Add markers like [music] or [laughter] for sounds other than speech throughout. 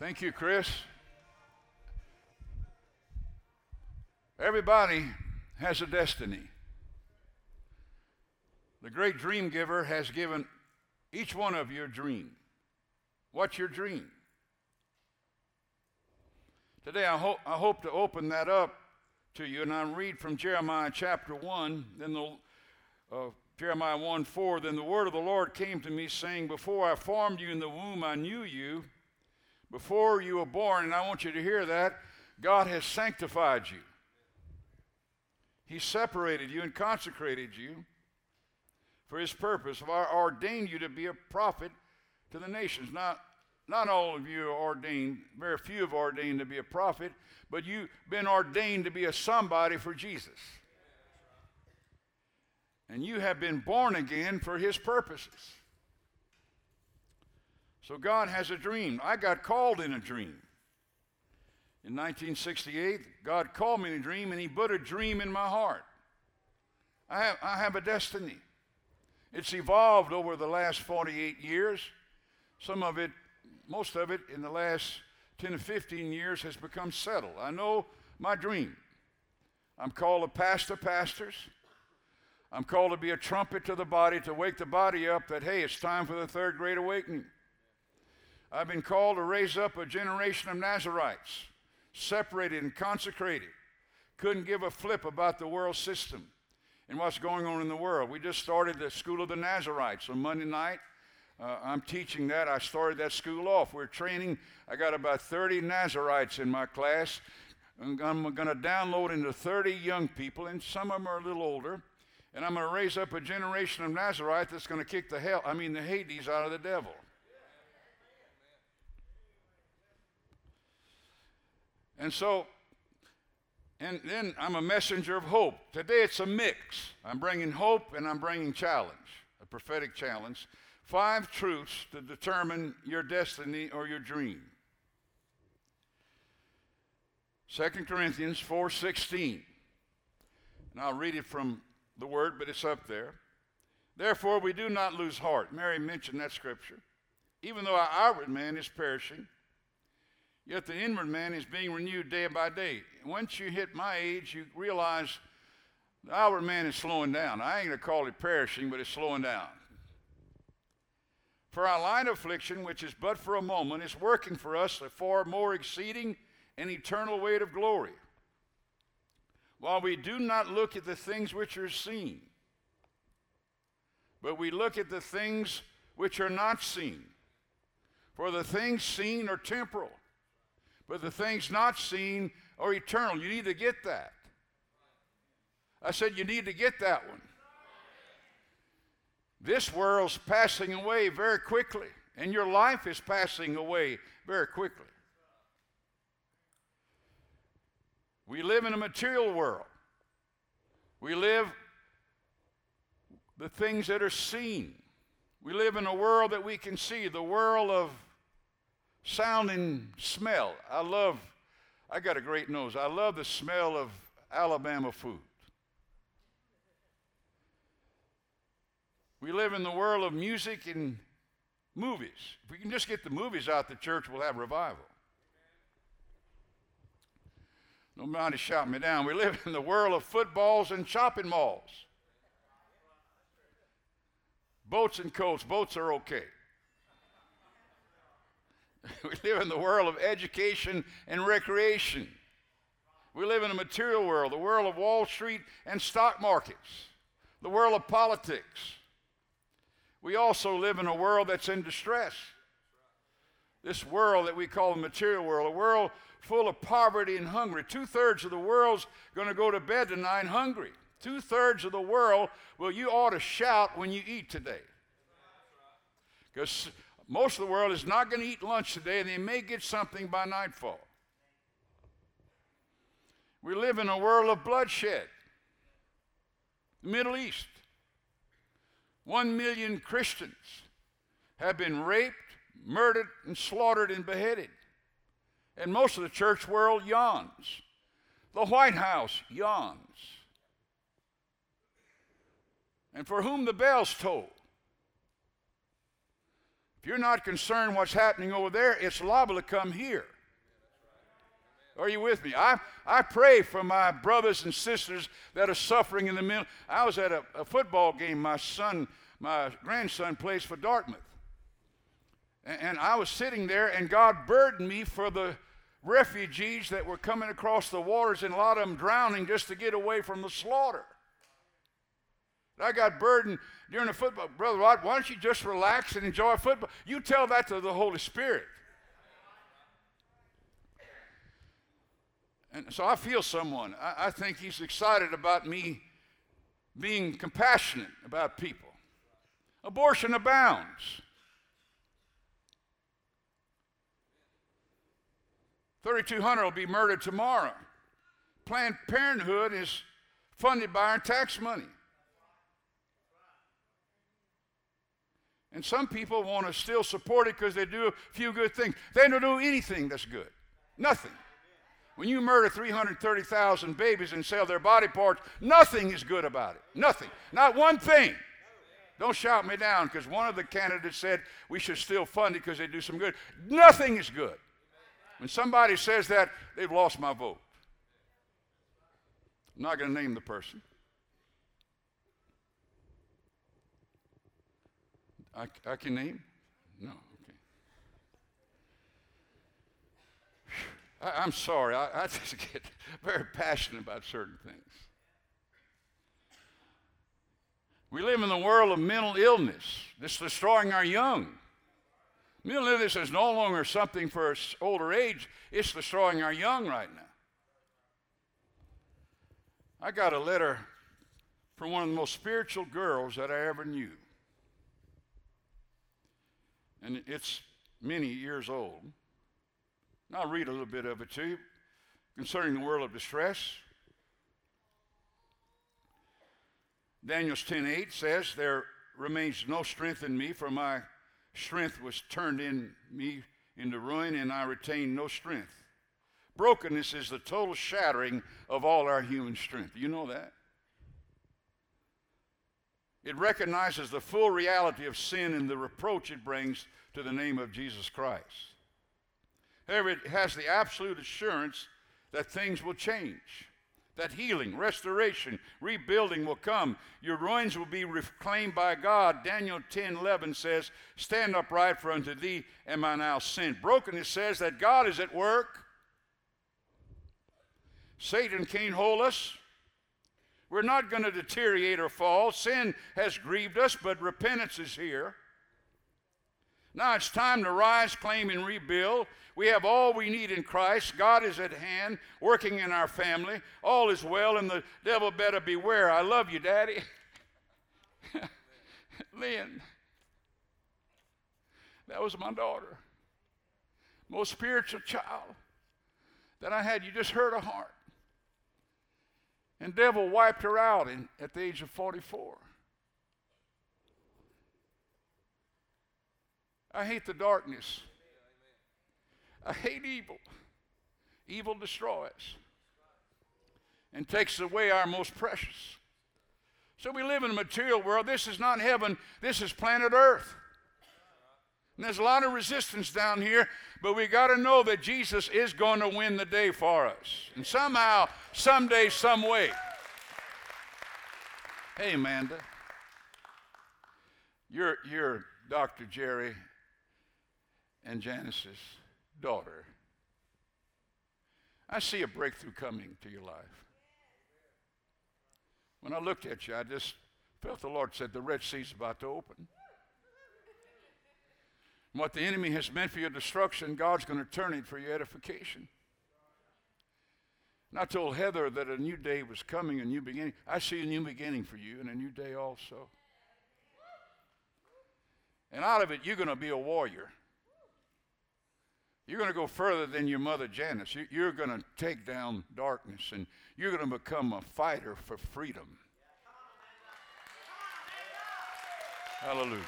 Thank you, Chris. Everybody has a destiny. The great dream giver has given each one of you a dream. What's your dream? Today, I, ho- I hope to open that up to you, and I read from Jeremiah chapter 1, then the uh, Jeremiah 1 4, then the word of the Lord came to me, saying, Before I formed you in the womb, I knew you. Before you were born, and I want you to hear that, God has sanctified you. He separated you and consecrated you for his purpose, of ordained you to be a prophet to the nations. Not, not all of you are ordained, very few have ordained to be a prophet, but you've been ordained to be a somebody for Jesus. And you have been born again for his purposes. So God has a dream. I got called in a dream. In 1968, God called me in a dream and He put a dream in my heart. I have, I have a destiny. It's evolved over the last 48 years. Some of it, most of it, in the last 10 to 15 years has become settled. I know my dream. I'm called to pastor pastors. I'm called to be a trumpet to the body, to wake the body up that, hey, it's time for the third great awakening. I've been called to raise up a generation of Nazarites separated and consecrated, couldn't give a flip about the world system and what's going on in the world. We just started the School of the Nazarites on Monday night. Uh, I'm teaching that. I started that school off. We're training. I got about 30 Nazarites in my class. I'm going to download into 30 young people, and some of them are a little older. And I'm going to raise up a generation of Nazarite that's going to kick the hell, I mean, the Hades out of the devil. And so, and then I'm a messenger of hope. Today it's a mix. I'm bringing hope and I'm bringing challenge, a prophetic challenge. Five truths to determine your destiny or your dream. 2 Corinthians 4:16. And I'll read it from the word, but it's up there. Therefore we do not lose heart. Mary mentioned that scripture. Even though our outward man is perishing, Yet the inward man is being renewed day by day. Once you hit my age, you realize the outward man is slowing down. I ain't going to call it perishing, but it's slowing down. For our light affliction, which is but for a moment, is working for us a far more exceeding and eternal weight of glory. While we do not look at the things which are seen, but we look at the things which are not seen. For the things seen are temporal but the things not seen are eternal. You need to get that. I said, You need to get that one. This world's passing away very quickly, and your life is passing away very quickly. We live in a material world. We live the things that are seen. We live in a world that we can see, the world of sound and smell. I love, I got a great nose. I love the smell of Alabama food. We live in the world of music and movies. If we can just get the movies out, the church will have revival. Nobody shot me down. We live in the world of footballs and shopping malls. Boats and coats. Boats are okay. [laughs] We live in the world of education and recreation. We live in a material world, the world of Wall Street and stock markets, the world of politics. We also live in a world that's in distress. This world that we call the material world, a world full of poverty and hunger. Two thirds of the world's going to go to bed tonight hungry. Two thirds of the world, well, you ought to shout when you eat today. Because most of the world is not going to eat lunch today, and they may get something by nightfall. We live in a world of bloodshed. The Middle East. One million Christians have been raped, murdered, and slaughtered and beheaded. And most of the church world yawns. The White House yawns. And for whom the bells toll. If you're not concerned what's happening over there, it's liable to come here. Are you with me? I, I pray for my brothers and sisters that are suffering in the middle. I was at a, a football game. My son, my grandson plays for Dartmouth. And, and I was sitting there, and God burdened me for the refugees that were coming across the waters, and a lot of them drowning just to get away from the slaughter. I got burdened during the football. Brother Rod, why don't you just relax and enjoy football? You tell that to the Holy Spirit. And so I feel someone. I, I think he's excited about me being compassionate about people. Abortion abounds. 3,200 will be murdered tomorrow. Planned Parenthood is funded by our tax money. And some people want to still support it because they do a few good things. They don't do anything that's good. Nothing. When you murder 330,000 babies and sell their body parts, nothing is good about it. Nothing. Not one thing. Don't shout me down because one of the candidates said we should still fund it because they do some good. Nothing is good. When somebody says that, they've lost my vote. I'm not going to name the person. I, I can name? No, okay. I, am sorry, I, I [laughs] just get very passionate about certain things. We live in the world of mental illness that's destroying our young. Mental illness is no longer something for older age, it's destroying our young right now. I got a letter from one of the most spiritual girls that I ever knew and it's many years old. And I'll read a little bit of it to you concerning the world of distress. Daniel's 10:8 says, "There remains no strength in me, for my strength was turned in me into ruin, and I retain no strength." Brokenness is the total shattering of all our human strength. You know that? It recognizes the full reality of sin and the reproach it brings to the name of Jesus Christ. However, it has the absolute assurance that things will change, that healing, restoration, rebuilding will come. Your ruins will be reclaimed by God. Daniel 10 11 says, Stand upright, for unto thee am I now sent. Brokenness says that God is at work. Satan can't hold us. We're not going to deteriorate or fall. Sin has grieved us, but repentance is here. Now it's time to rise, claim, and rebuild. We have all we need in Christ. God is at hand, working in our family. All is well, and the devil better beware. I love you, Daddy. [laughs] Lynn. That was my daughter. Most spiritual child that I had. You just hurt her heart. And devil wiped her out in, at the age of 44. I hate the darkness. I hate evil. Evil destroys and takes away our most precious. So we live in a material world. This is not heaven, this is planet Earth. And there's a lot of resistance down here, but we got to know that Jesus is going to win the day for us. And somehow, someday, some way. Hey, Amanda. You're, you're Dr. Jerry and Janice's daughter. I see a breakthrough coming to your life. When I looked at you, I just felt the Lord said, The Red Sea's about to open. What the enemy has meant for your destruction, God's going to turn it for your edification. And I told Heather that a new day was coming, a new beginning. I see a new beginning for you and a new day also. And out of it, you're going to be a warrior. You're going to go further than your mother Janice. You're going to take down darkness and you're going to become a fighter for freedom. Hallelujah.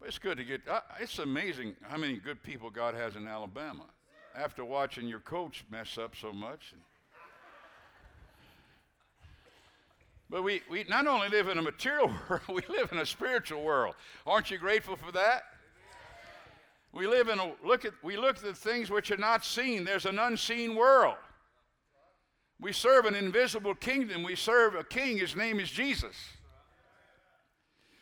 But it's good to get, uh, it's amazing how many good people God has in Alabama after watching your coach mess up so much. But we, we not only live in a material [laughs] world, we live in a spiritual world. Aren't you grateful for that? We live in a look at we look at the things which are not seen. There's an unseen world. We serve an invisible kingdom. We serve a king. His name is Jesus.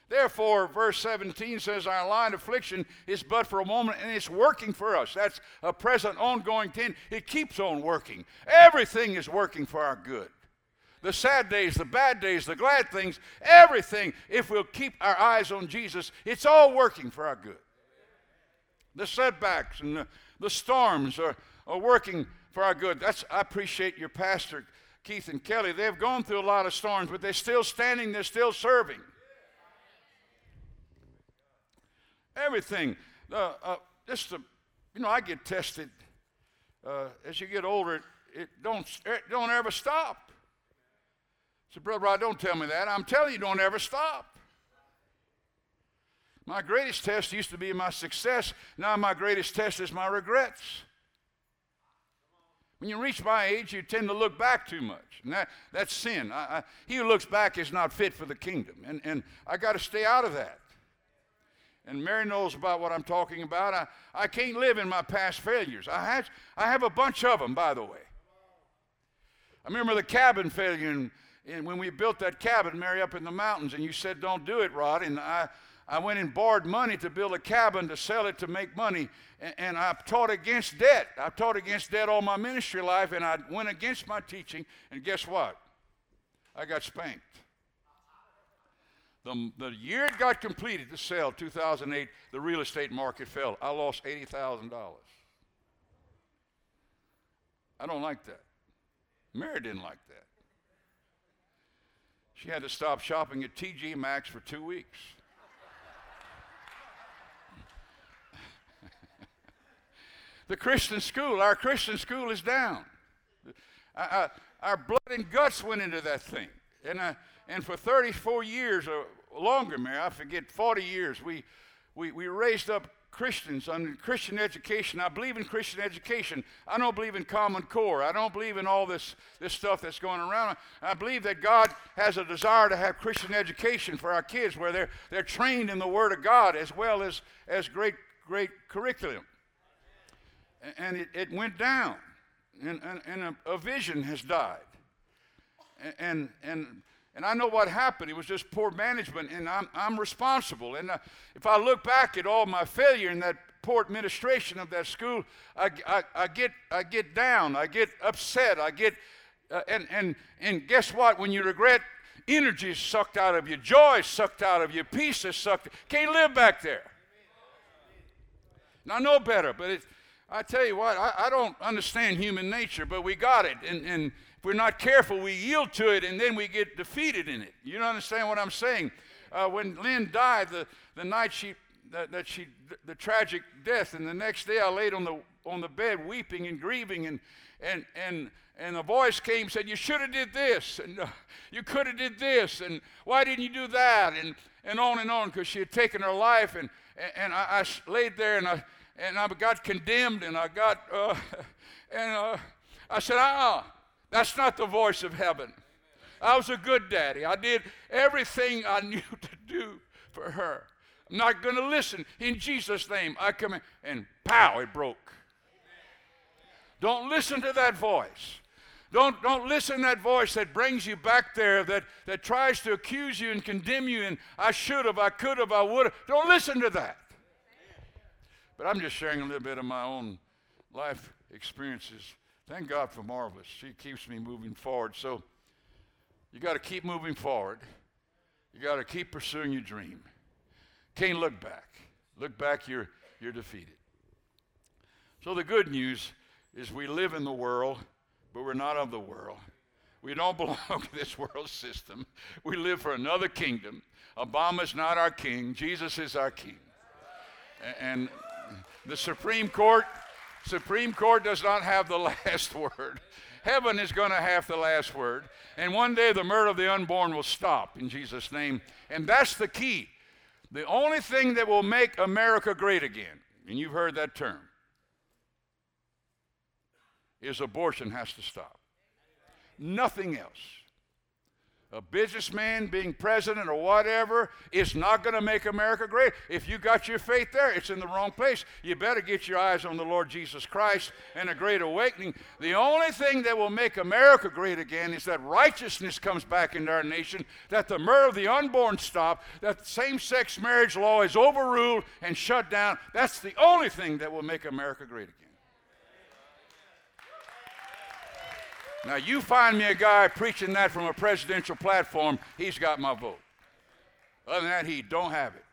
Therefore, verse 17 says, Our light affliction is but for a moment, and it's working for us. That's a present, ongoing thing. It keeps on working. Everything is working for our good. The sad days, the bad days, the glad things, everything, if we'll keep our eyes on Jesus, it's all working for our good. The setbacks and the, the storms are, are working for our good. That's, I appreciate your pastor, Keith and Kelly. They've gone through a lot of storms, but they're still standing, they're still serving. Everything. Uh, uh, just the, you know, I get tested. Uh, as you get older, it, it don't, it don't ever stop. So, Brother Rod, don't tell me that. I'm telling you, don't ever stop. My greatest test used to be my success. Now, my greatest test is my regrets. When you reach my age, you tend to look back too much. And that, that's sin. I, I, he who looks back is not fit for the kingdom. And, and I got to stay out of that. And Mary knows about what I'm talking about. I, I can't live in my past failures. I have, I have a bunch of them, by the way. I remember the cabin failure and, and when we built that cabin, Mary, up in the mountains, and you said, Don't do it, Rod. And I, I went and borrowed money to build a cabin to sell it to make money. And, and I taught against debt. I taught against debt all my ministry life, and I went against my teaching. And guess what? I got spanked. The, the year it got completed the sale, 2008, the real estate market fell. I lost $80,000. I don't like that. Mary didn't like that. She had to stop shopping at TJ Maxx for two weeks. the Christian school, our Christian school is down. our blood and guts went into that thing. And, uh, and for 34 years or longer, Mary, I forget, 40 years, we, we, we raised up Christians on Christian education. I believe in Christian education. I don't believe in Common Core. I don't believe in all this, this stuff that's going around. I believe that God has a desire to have Christian education for our kids where they're, they're trained in the Word of God as well as, as great, great curriculum and it, it went down, and, and, and a, a, vision has died. And, and, and I know what happened. It was just poor management, and I'm, I'm responsible. And uh, if I look back at all my failure in that poor administration of that school, I, I, I get, I get down, I get upset, I get, uh, and, and, and guess what? When you regret, energy is sucked out of you, joy is sucked out of you, peace is sucked. Can't live back there. And I know better, but it's, I tell you what, I, I, don't understand human nature, but we got it. And, and if we're not careful, we yield to it and then we get defeated in it. You don't understand what I'm saying? Uh, when Lynn died, the, the night she, that, that she, the tragic death, and the next day I laid on the, on the bed weeping and grieving, and, and, and, and a voice came and said, You should have did this, and uh, you could have did this, and why didn't you do that? And, and on and on, because she had taken her life. And, and I, I laid there and I, and I got condemned and I got, uh, [laughs] and uh, I said, ah, that's not the voice of heaven. I was a good daddy. I did everything I [laughs] knew to do for her. I'm not going to listen. In Jesus' name, I come in, and pow, it broke. Don't listen to that voice. Don't, don't listen to that voice that brings you back there, that, that tries to accuse you and condemn you, and I should have, I could have, I would have. Don't listen to that. But I'm just sharing a little bit of my own life experiences. Thank God for Marvelous. She keeps me moving forward. So you got to keep moving forward. You got to keep pursuing your dream. Can't look back. Look back, you're, you're defeated. So the good news is we live in the world, but we're not of the world. We don't [laughs] belong to this world system. We live for another kingdom. Obama's not our king. Jesus is our king. And the Supreme Court, Supreme Court does not have the [laughs] last word. Heaven is going to have the last word. And one day the murder of the unborn will stop in Jesus' name. And that's the key. The only thing that will make America great again, and you've heard that term, is abortion has to stop. Nothing else. A businessman being president or whatever is not going to make America great. If you got your faith there, it's in the wrong place. You better get your eyes on the Lord Jesus Christ and a great awakening. The only thing that will make America great again is that righteousness comes back into our nation, that the murder of the unborn stop, that same sex marriage law is overruled and shut down. That's the only thing that will make America great again. Now, you find me a guy preaching that from a presidential platform, he's got my vote. Other than that, he don't have it.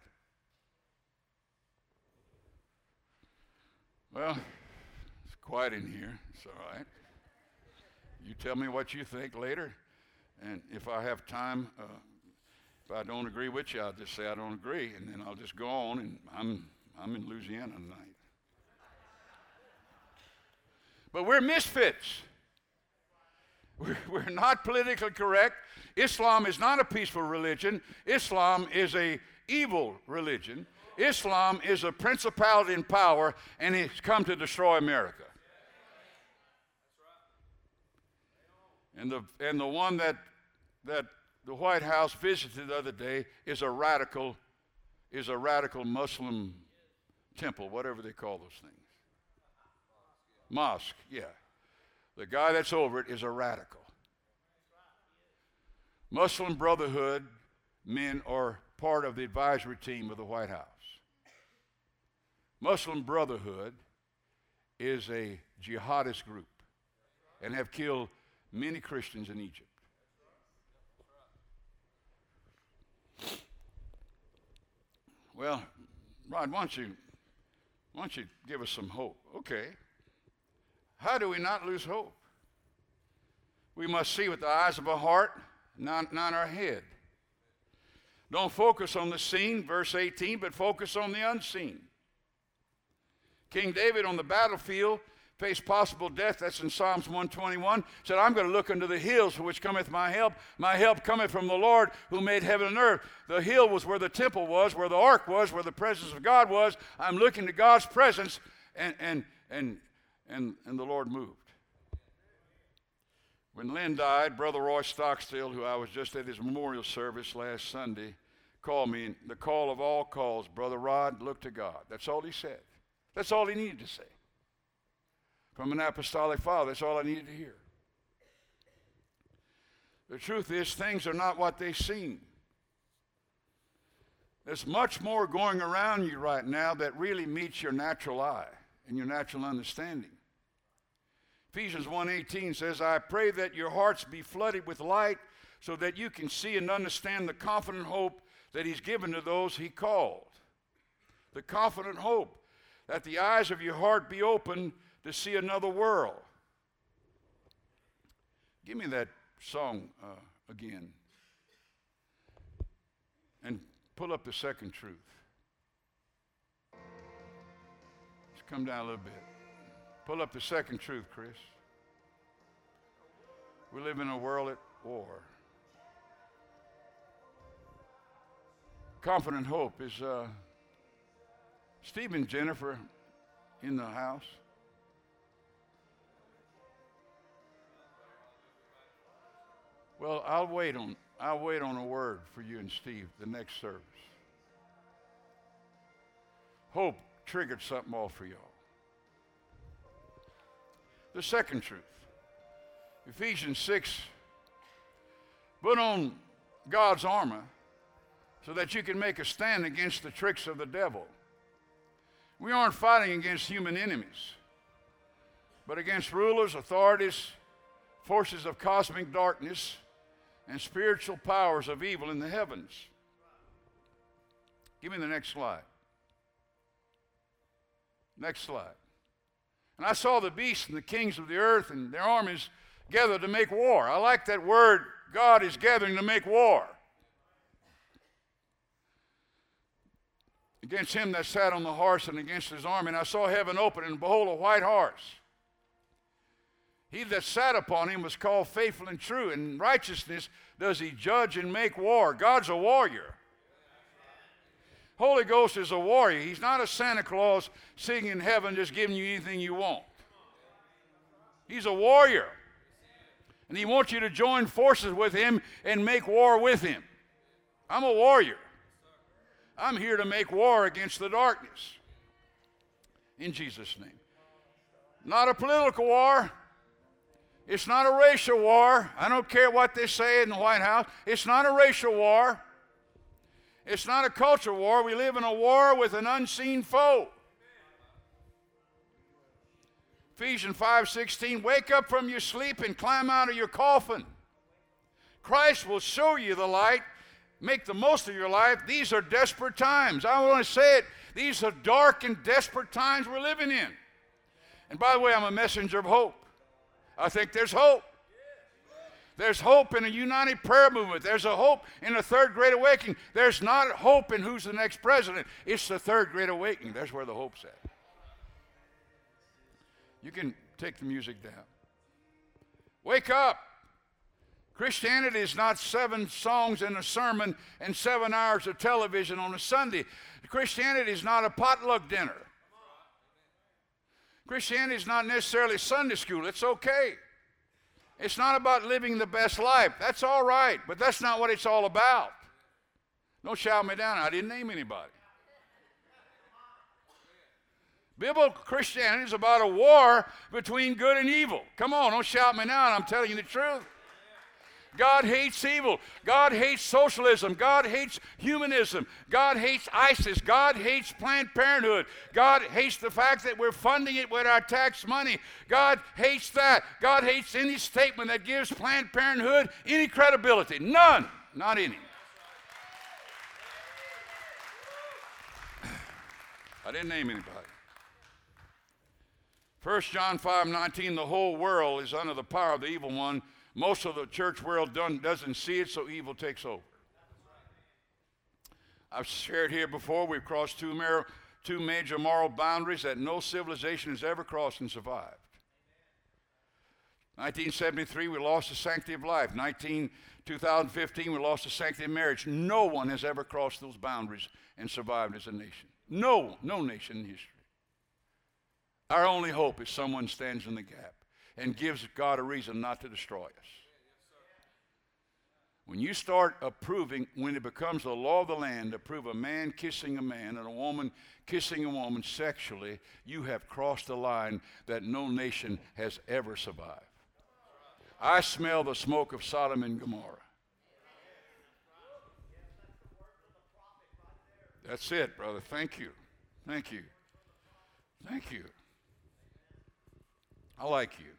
Well, it's quiet in here. It's all right. You tell me what you think later, and if I have time, uh, if I don't agree with you, I'll just say I don't agree, and then I'll just go on, and I'm, I'm in Louisiana tonight. But we're misfits. [laughs] We're not politically correct. Islam is not a peaceful religion. Islam is a evil religion. Islam is a principality in power, and it's come to destroy America. And the, and the one that, that the White House visited the other day is a radical, is a radical Muslim temple, whatever they call those things. Mosque, yeah. The guy that's over it is a radical. Muslim Brotherhood men are part of the advisory team of the White House. Muslim Brotherhood is a jihadist group and have killed many Christians in Egypt. Well, Rod, why don't you, why don't you give us some hope? Okay. How do we not lose hope? We must see with the eyes of our heart, not, not our head. Don't focus on the seen, verse 18, but focus on the unseen. King David on the battlefield faced possible death. That's in Psalms 121. Said, I'm going to look unto the hills for which cometh my help. My help cometh from the Lord who made heaven and earth. The hill was where the temple was, where the ark was, where the presence of God was. I'm looking to God's presence, and, and, and and, and the Lord moved. When Lynn died, Brother Roy Stockstill, who I was just at his memorial service last Sunday, called me. And the call of all calls, Brother Rod, look to God. That's all he said. That's all he needed to say. From an apostolic father, that's all I needed to hear. The truth is, things are not what they seem. There's much more going around you right now that really meets your natural eye and your natural understanding. Ephesians 1:18 says, "I pray that your hearts be flooded with light so that you can see and understand the confident hope that he's given to those he called." The confident hope that the eyes of your heart be open to see another world. Give me that song uh, again. And pull up the second truth. Just come down a little bit. Pull up the second truth, Chris. We live in a world at war. Confident hope is uh, Steve and Jennifer in the house. Well, I'll wait on I'll wait on a word for you and Steve the next service. Hope triggered something off for y'all. The second truth Ephesians 6 put on God's armor so that you can make a stand against the tricks of the devil. We aren't fighting against human enemies, but against rulers, authorities, forces of cosmic darkness, and spiritual powers of evil in the heavens. Give me the next slide. Next slide. And I saw the beasts and the kings of the earth and their armies gathered to make war. I like that word, God is gathering to make war. Against him that sat on the horse and against his army. And I saw heaven open, and behold, a white horse. He that sat upon him was called faithful and true. In righteousness does he judge and make war. God's a warrior. Holy Ghost is a warrior. He's not a Santa Claus sitting in heaven just giving you anything you want. He's a warrior. And He wants you to join forces with Him and make war with Him. I'm a warrior. I'm here to make war against the darkness. In Jesus' name. Not a political war. It's not a racial war. I don't care what they say in the White House. It's not a racial war. It's not a culture war. We live in a war with an unseen foe. Ephesians 5:16 Wake up from your sleep and climb out of your coffin. Christ will show you the light. Make the most of your life. These are desperate times. I want to say it. These are dark and desperate times we're living in. And by the way, I'm a messenger of hope. I think there's hope. There's hope in a united prayer movement. There's a hope in a third great awakening. There's not hope in who's the next president. It's the third great awakening. That's where the hope's at. You can take the music down. Wake up. Christianity is not seven songs in a sermon and seven hours of television on a Sunday. Christianity is not a potluck dinner. Christianity is not necessarily Sunday school. It's okay. It's not about living the best life. That's all right, but that's not what it's all about. Don't shout me down. I didn't name anybody. Biblical Christianity is about a war between good and evil. Come on, don't shout me now. I'm telling you the truth. God hates evil. God hates socialism. God hates humanism. God hates ISIS. God hates Planned Parenthood. God hates the fact that we're funding it with our tax money. God hates that. God hates any statement that gives Planned Parenthood any credibility. None. Not any. I didn't name anybody. 1 John 5 19, the whole world is under the power of the evil one most of the church world doesn't see it, so evil takes over. I've shared here before, we've crossed two, mar- two major moral boundaries that no civilization has ever crossed and survived. 1973, we lost the sanctity of life. 19, 2015, we lost the sanctity of marriage. No one has ever crossed those boundaries and survived as a nation. No, no nation in history. Our only hope is someone stands in the gap and gives God a reason not to destroy us. When you start approving, when it becomes the law of the land, to approve a man kissing a man and a woman kissing a woman sexually, you have crossed a line that no nation has ever survived. I smell the smoke of Sodom and Gomorrah. That's it, brother. Thank you. Thank you. Thank you. I like you.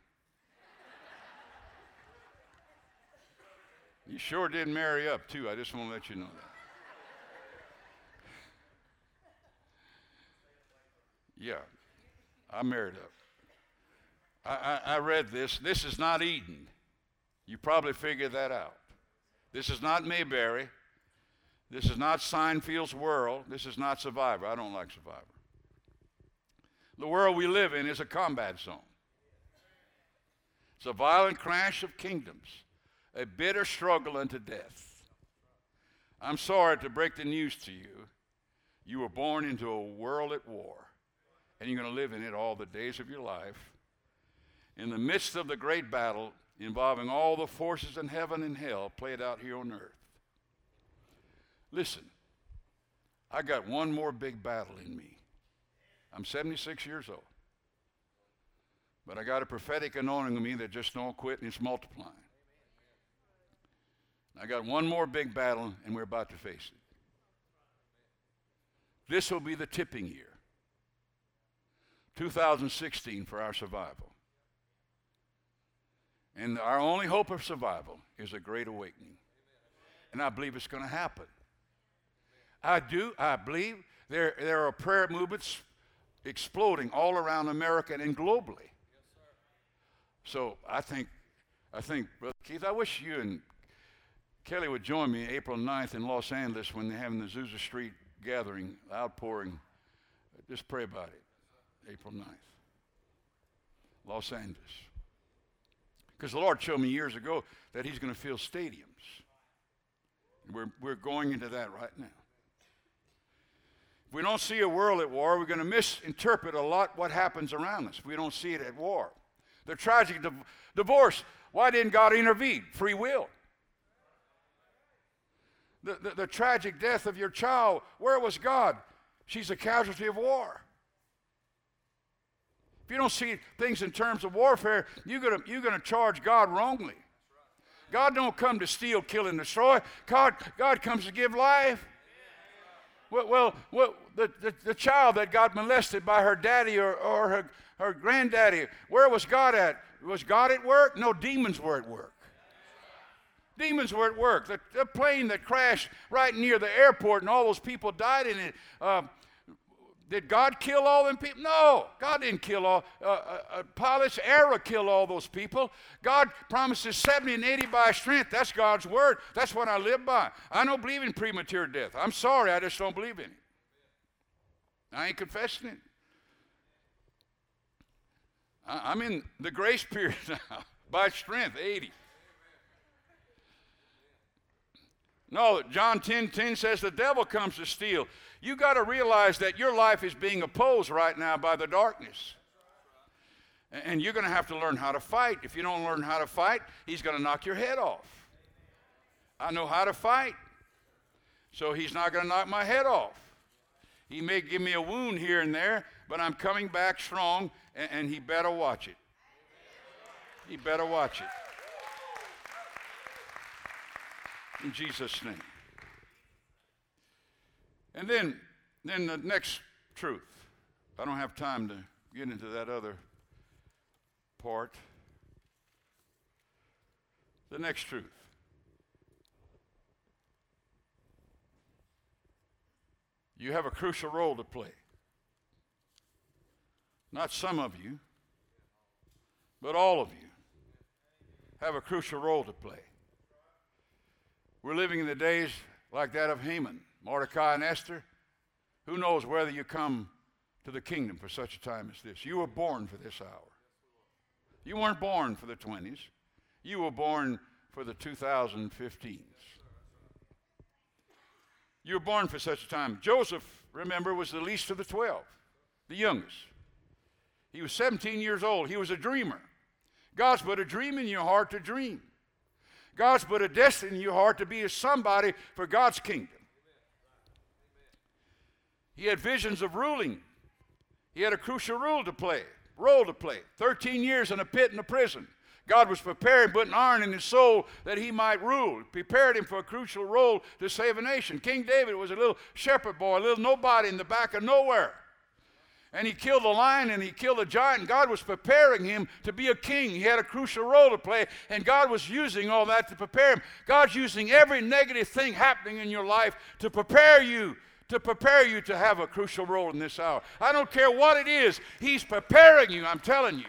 You sure did marry up, too. I just want to let you know that. Yeah, I married up. I, I, I, read this. This is not Eden. You probably figured that out. This is not Mayberry. This is not Seinfeld's world. This is not Survivor. I don't like Survivor. The world we live in is a combat zone. It's a violent crash of kingdoms a bitter struggle unto death. I'm sorry to break the news to you. You were born into a world at war, and you're going to live in it all the days of your life. In the midst of the great battle involving all the forces in heaven and hell played out here on earth. Listen, I got one more big battle in me. I'm 76 years old. But I got a prophetic anointing in me that just don't quit and it's multiplying. I got one more big battle, and we're about to face it. This will be the tipping year 2016 for our survival. And our only hope of survival is a great awakening. And I believe it's going to happen. I do, I believe there, there are prayer movements exploding all around America and globally. So I think, I think, Brother Keith, I wish you and Kelly would join me April 9th in Los Angeles when they're having the Azusa Street gathering, outpouring. Just pray about it. April 9th. Los Angeles. Because the Lord showed me years ago that He's going to fill stadiums. We're, we're going into that right now. If we don't see a world at war, we're going to misinterpret a lot what happens around us. We don't see it at war. The tragic div- divorce. Why didn't God intervene? Free will. The, the, the tragic death of your child. Where was God? She's a casualty of war. If you don't see things in terms of warfare, you're going you're gonna charge God wrongly. God don't come to steal, kill, and destroy. God, God comes to give life. Well, well, well the, the, the, child that got molested by her daddy or, or her, her granddaddy, where was God at? Was God at work? No, demons were at work. Demons were at work. The, the plane that crashed right near the airport and all those people died in it, uh, did God kill all them people? No, God didn't kill all. Uh, uh, uh, pilots error killed all those people. God promises 70 and 80 by strength. That's God's word. That's what I live by. I don't believe in premature death. I'm sorry, I just don't believe in it. I ain't confessing it. I, I'm in the grace [laughs] period now. by strength, 80. No, John 10 10 says the devil comes to steal, you got to realize that your life is being opposed right now by the darkness. And you're going to have to learn how to fight. If you don't learn how to fight, he's going to knock your head off. I know how to fight, so he's not going to knock my head off. He may give me a wound here and there, but I'm coming back strong, and, he better watch it. He better watch it. In Jesus' name. And then, then the next truth. I don't have time to get into that other part. The next truth. You have a crucial role to play. Not some of you, but all of you have a crucial role to play. We're living in the days like that of Haman. Mordecai and Esther, who knows whether you come to the kingdom for such a time as this? You were born for this hour. You weren't born for the 20s, you were born for the 2015s. You were born for such a time. Joseph, remember, was the least of the 12, the youngest. He was 17 years old. He was a dreamer. God's put a dream in your heart to dream. God's put a destiny in your heart to be a somebody for God's kingdom. He had visions of ruling. He had a crucial role to play, role to play. 13 years in a pit in a prison. God was preparing, putting iron in his soul that he might rule. Prepared him for a crucial role to save a nation. King David was a little shepherd boy, a little nobody in the back of nowhere. And he killed a lion and he killed a giant. God was preparing him to be a king. He had a crucial role to play, and God was using all that to prepare him. God's using every negative thing happening in your life to prepare you to prepare you to have a crucial role in this hour. I don't care what it is, He's preparing you, I'm telling you.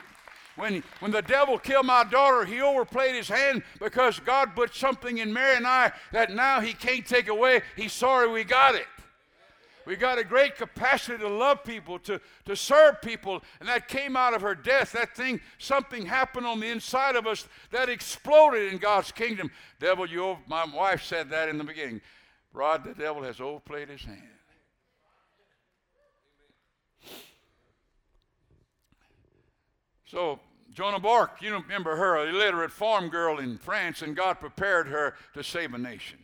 When, when the devil killed my daughter, he overplayed his hand because God put something in Mary and I that now he can't take away. He's sorry we got it. We got a great capacity to love people, to, to serve people, and that came out of her death. That thing, something happened on the inside of us that exploded in God's kingdom. Devil, you, my wife said that in the beginning. Rod, the devil has overplayed his hand. So, Joan of Arc, you remember her, a illiterate farm girl in France, and God prepared her to save a nation.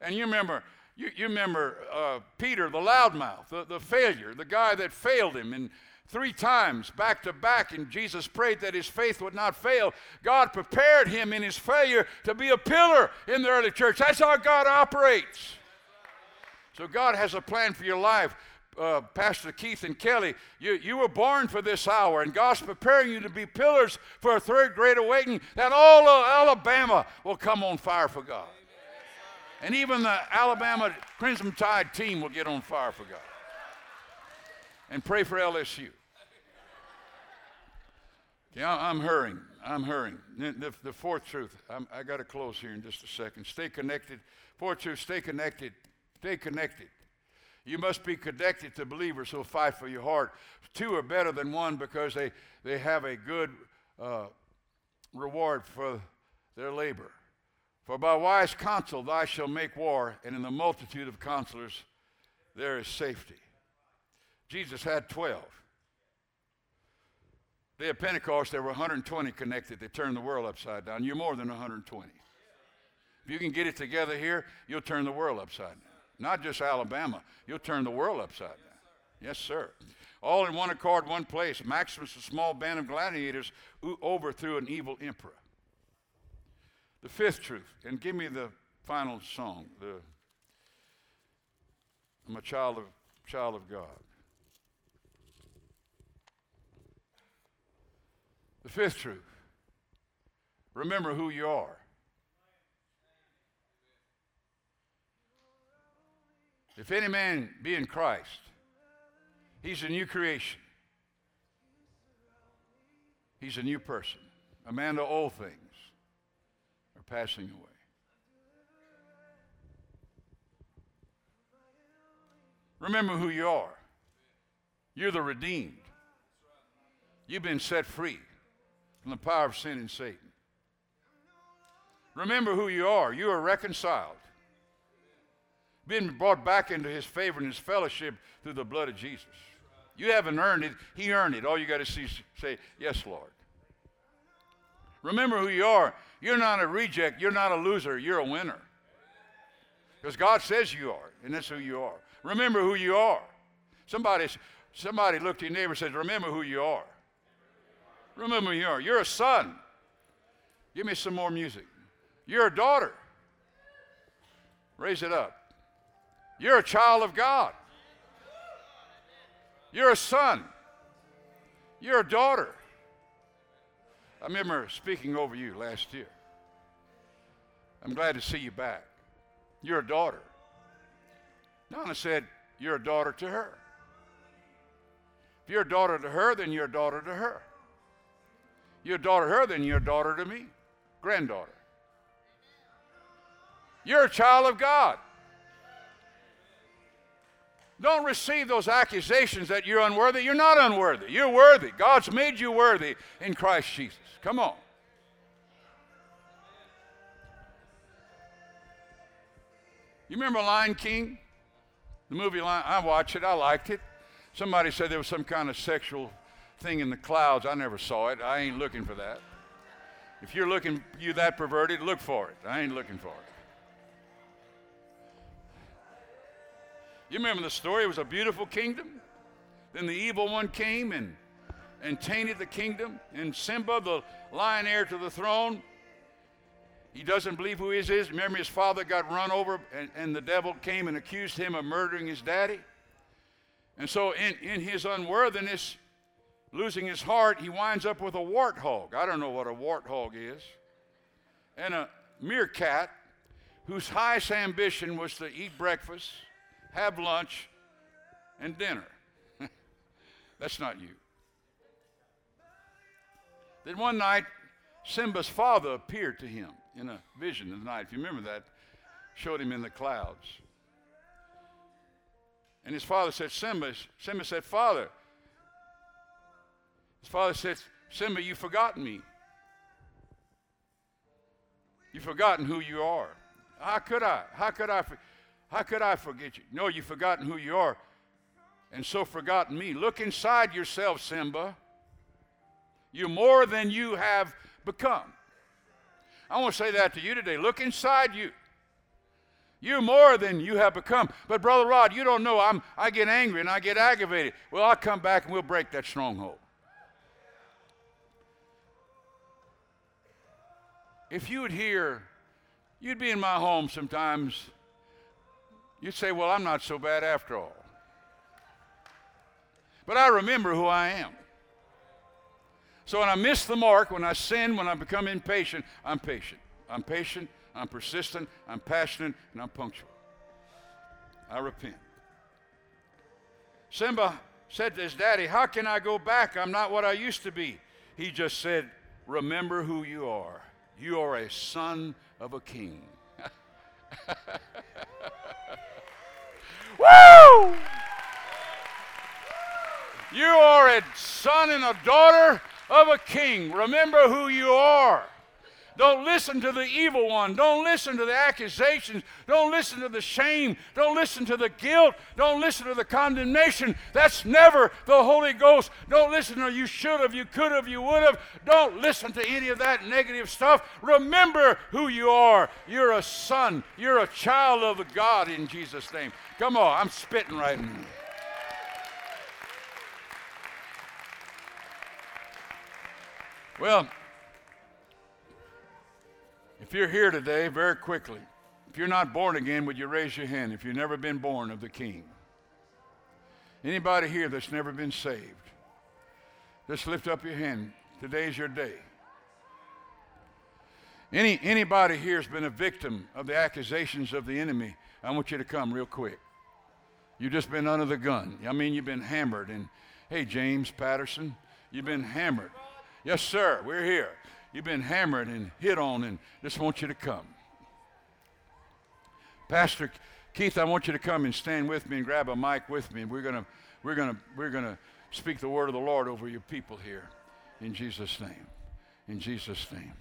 And you remember, you, you remember uh, Peter, the loudmouth, the, the failure, the guy that failed him, and three times back to back, and Jesus prayed that his faith would not fail. God prepared him in his failure to be a pillar in the early church. That's how God operates. So God has a plan for your life. Uh, Pastor Keith and Kelly, you, you were born for this hour, and God's preparing you to be pillars for a third great awakening that all of Alabama will come on fire for God. And even the Alabama Crimson Tide team will get on fire for God. And pray for LSU. Yeah, I'm hurrying. I'm hurrying. The, the fourth truth, I'm, i got to close here in just a second. Stay connected. Fourth truth, stay connected. Stay connected. You must be connected to believers who'll fight for your heart. Two are better than one because they, they have a good uh, reward for their labor. For by wise counsel thou shalt make war, and in the multitude of counselors there is safety. Jesus had 12. Day of Pentecost, there were 120 connected. They turned the world upside down. You're more than 120. If you can get it together here, you'll turn the world upside down. Not just Alabama, you'll turn the world upside down. Yes, sir. All in one accord, one place. Maximus, a small band of gladiators, overthrew an evil emperor. The fifth truth, and give me the final song. The I'm a child of child of God. The fifth truth. Remember who you are. If any man be in Christ, he's a new creation. He's a new person. a man of old things passing away. Remember who you are. You're the redeemed. You've been set free from the power of sin and Satan. Remember who you are. You are reconciled been brought back into his favor and his fellowship through the blood of Jesus. You haven't earned it, he earned it. All you got to see say, Yes, Lord. Remember who you are. You're not a reject, you're not a loser, you're a winner. Because God says you are, and that's who you are. Remember who you are. Somebody, somebody looked at your neighbor and said, Remember who you are. Remember who you are. You're a son. Give me some more music. You're a daughter. Raise it up. You're a child of God. You're a son. You're a daughter. I remember speaking over you last year. I'm glad to see you back. You're a daughter. Donna said, You're a daughter to her. If you're a daughter to her, then you're a daughter to her. You're a daughter to her, then you're a daughter to me, granddaughter. You're a child of God. Don't receive those accusations that you're unworthy. You're not unworthy. You're worthy. God's made you worthy in Christ Jesus. Come on. You remember Lion King? The movie Lion I watched it. I liked it. Somebody said there was some kind of sexual thing in the clouds. I never saw it. I ain't looking for that. If you're looking you that perverted, look for it. I ain't looking for it. You remember the story? It was a beautiful kingdom. Then the evil one came and, and tainted the kingdom. And Simba, the lion heir to the throne, he doesn't believe who he is. Remember, his father got run over, and, and the devil came and accused him of murdering his daddy. And so, in, in his unworthiness, losing his heart, he winds up with a warthog. I don't know what a warthog is. And a meerkat whose highest ambition was to eat breakfast have lunch, and dinner. [laughs] That's not you. Then one night, Simba's father appeared to him in a vision of the night. If you remember that, showed him in the clouds. And his father said, Simba, Simba said, Father, his father said, Simba, you've forgotten me. You've forgotten who you are. How could I? How could I? How could I forget you? No, you've forgotten who you are and so forgotten me. Look inside yourself, Simba. You're more than you have become. I want to say that to you today. Look inside you. You're more than you have become. But Brother Rod, you don't know. I'm, I get angry and I get aggravated. Well, I'll come back and we'll break that stronghold. If you would hear, you'd be in my home sometimes You'd say, Well, I'm not so bad after all. But I remember who I am. So when I miss the mark, when I sin, when I become impatient, I'm patient. I'm patient, I'm persistent, I'm passionate, and I'm punctual. I repent. Simba said to his daddy, How can I go back? I'm not what I used to be. He just said, Remember who you are. You are a son of a king. [laughs] Woo! You are a son and a daughter of a king. Remember who you are. Don't listen to the evil one. Don't listen to the accusations. Don't listen to the shame. Don't listen to the guilt. Don't listen to the condemnation. That's never the Holy Ghost. Don't listen to you should have, you could have, you would have. Don't listen to any of that negative stuff. Remember who you are. You're a son. You're a child of God in Jesus' name. Come on, I'm spitting right now. Well, if you're here today, very quickly, if you're not born again, would you raise your hand if you've never been born of the King? Anybody here that's never been saved? Just lift up your hand. Today's your day. Any, anybody here has been a victim of the accusations of the enemy, I want you to come real quick. You've just been under the gun. I mean, you've been hammered. And hey, James Patterson, you've been hammered. Yes, sir, we're here. You've been hammered and hit on, and just want you to come. Pastor Keith, I want you to come and stand with me and grab a mic with me. We're gonna, we're gonna, we're gonna speak the word of the Lord over your people here, in Jesus' name. In Jesus' name.